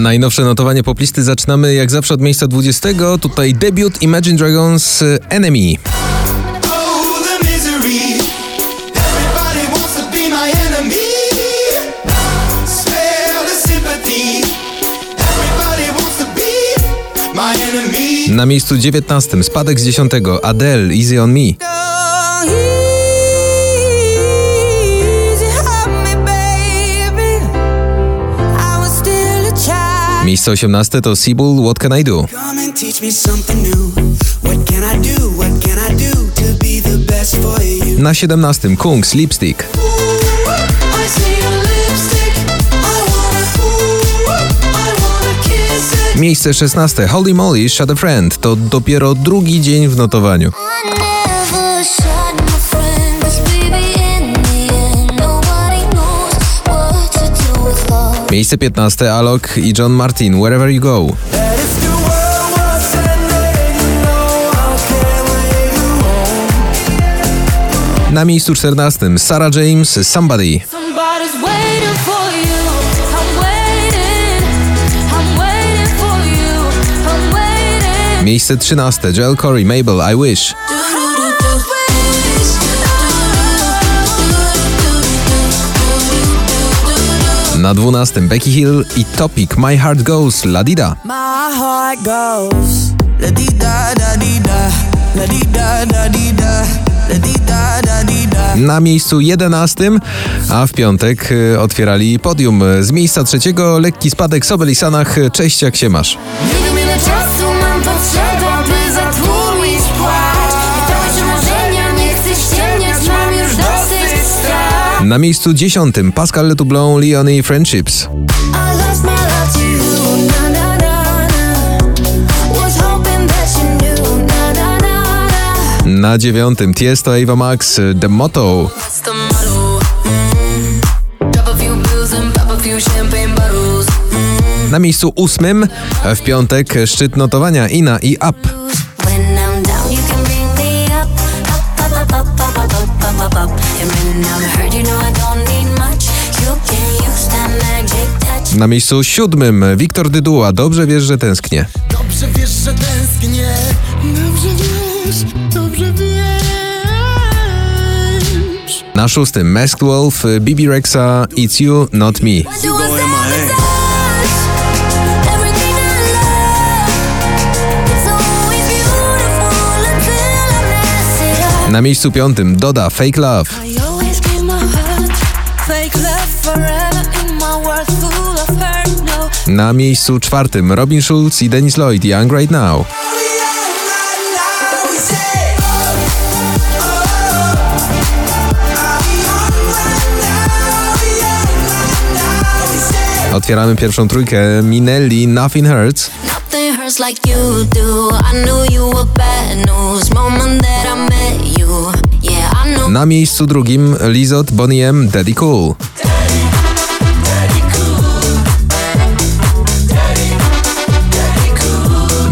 Najnowsze notowanie poplisty zaczynamy jak zawsze od miejsca 20. Tutaj debiut Imagine Dragons y, Enemy. Na miejscu 19 spadek z 10 Adele Easy on Me. Miejsce 18 to Seabull What Can I Do. Na 17 Kungs Lipstick. Miejsce 16 Holy Moly Shut a Friend to dopiero drugi dzień w notowaniu. Miejsce 15 Alok i John Martin Wherever You Go. Na miejscu 14 Sarah James Somebody. Miejsce 13 Joel Corey Mabel I Wish. Na 12. Becky Hill i Topic My Heart Goes La Dida. My heart goes la di da da di da, la di da da di da, la di da da di da. Na miejscu 11, a w piątek y, otwierali podium. Z miejsca trzeciego lekki spadek Sobel i Sanach. Cześć, jak się masz? Nie wiem ile czasu mam potrzeba, by Na miejscu dziesiątym Pascal Le Toublon, Leon i Friendships. Na dziewiątym Tiesto Ava Max The Motto. Na miejscu ósmym w piątek szczyt notowania Ina i Up. Up, up. And when I'm hurt, you know I don't need much. You can use that magic touch. Na miejscu siódmym Wiktor Dyduła. Dobrze wiesz, że tęsknię. Dobrze wiesz, że tęsknię. Dobrze wiesz, dobrze wiesz. Na szóstym Masked Wolf, Bibi Rexa, It's You, Not Me. Na miejscu piątym Doda, Fake Love. No. Na miejscu czwartym Robin Schulz i Dennis Lloyd, Young Right Now. Otwieramy pierwszą trójkę Minelli, Nothing Hurts. Nothing hurts like you do. I knew you were bad news. Na miejscu drugim Lizot, Bonnie M, Daddy Cool.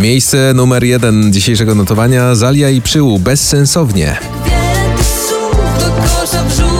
Miejsce numer jeden dzisiejszego notowania Zalia i Przyłu bezsensownie. Wielki słów do kosza brzuch.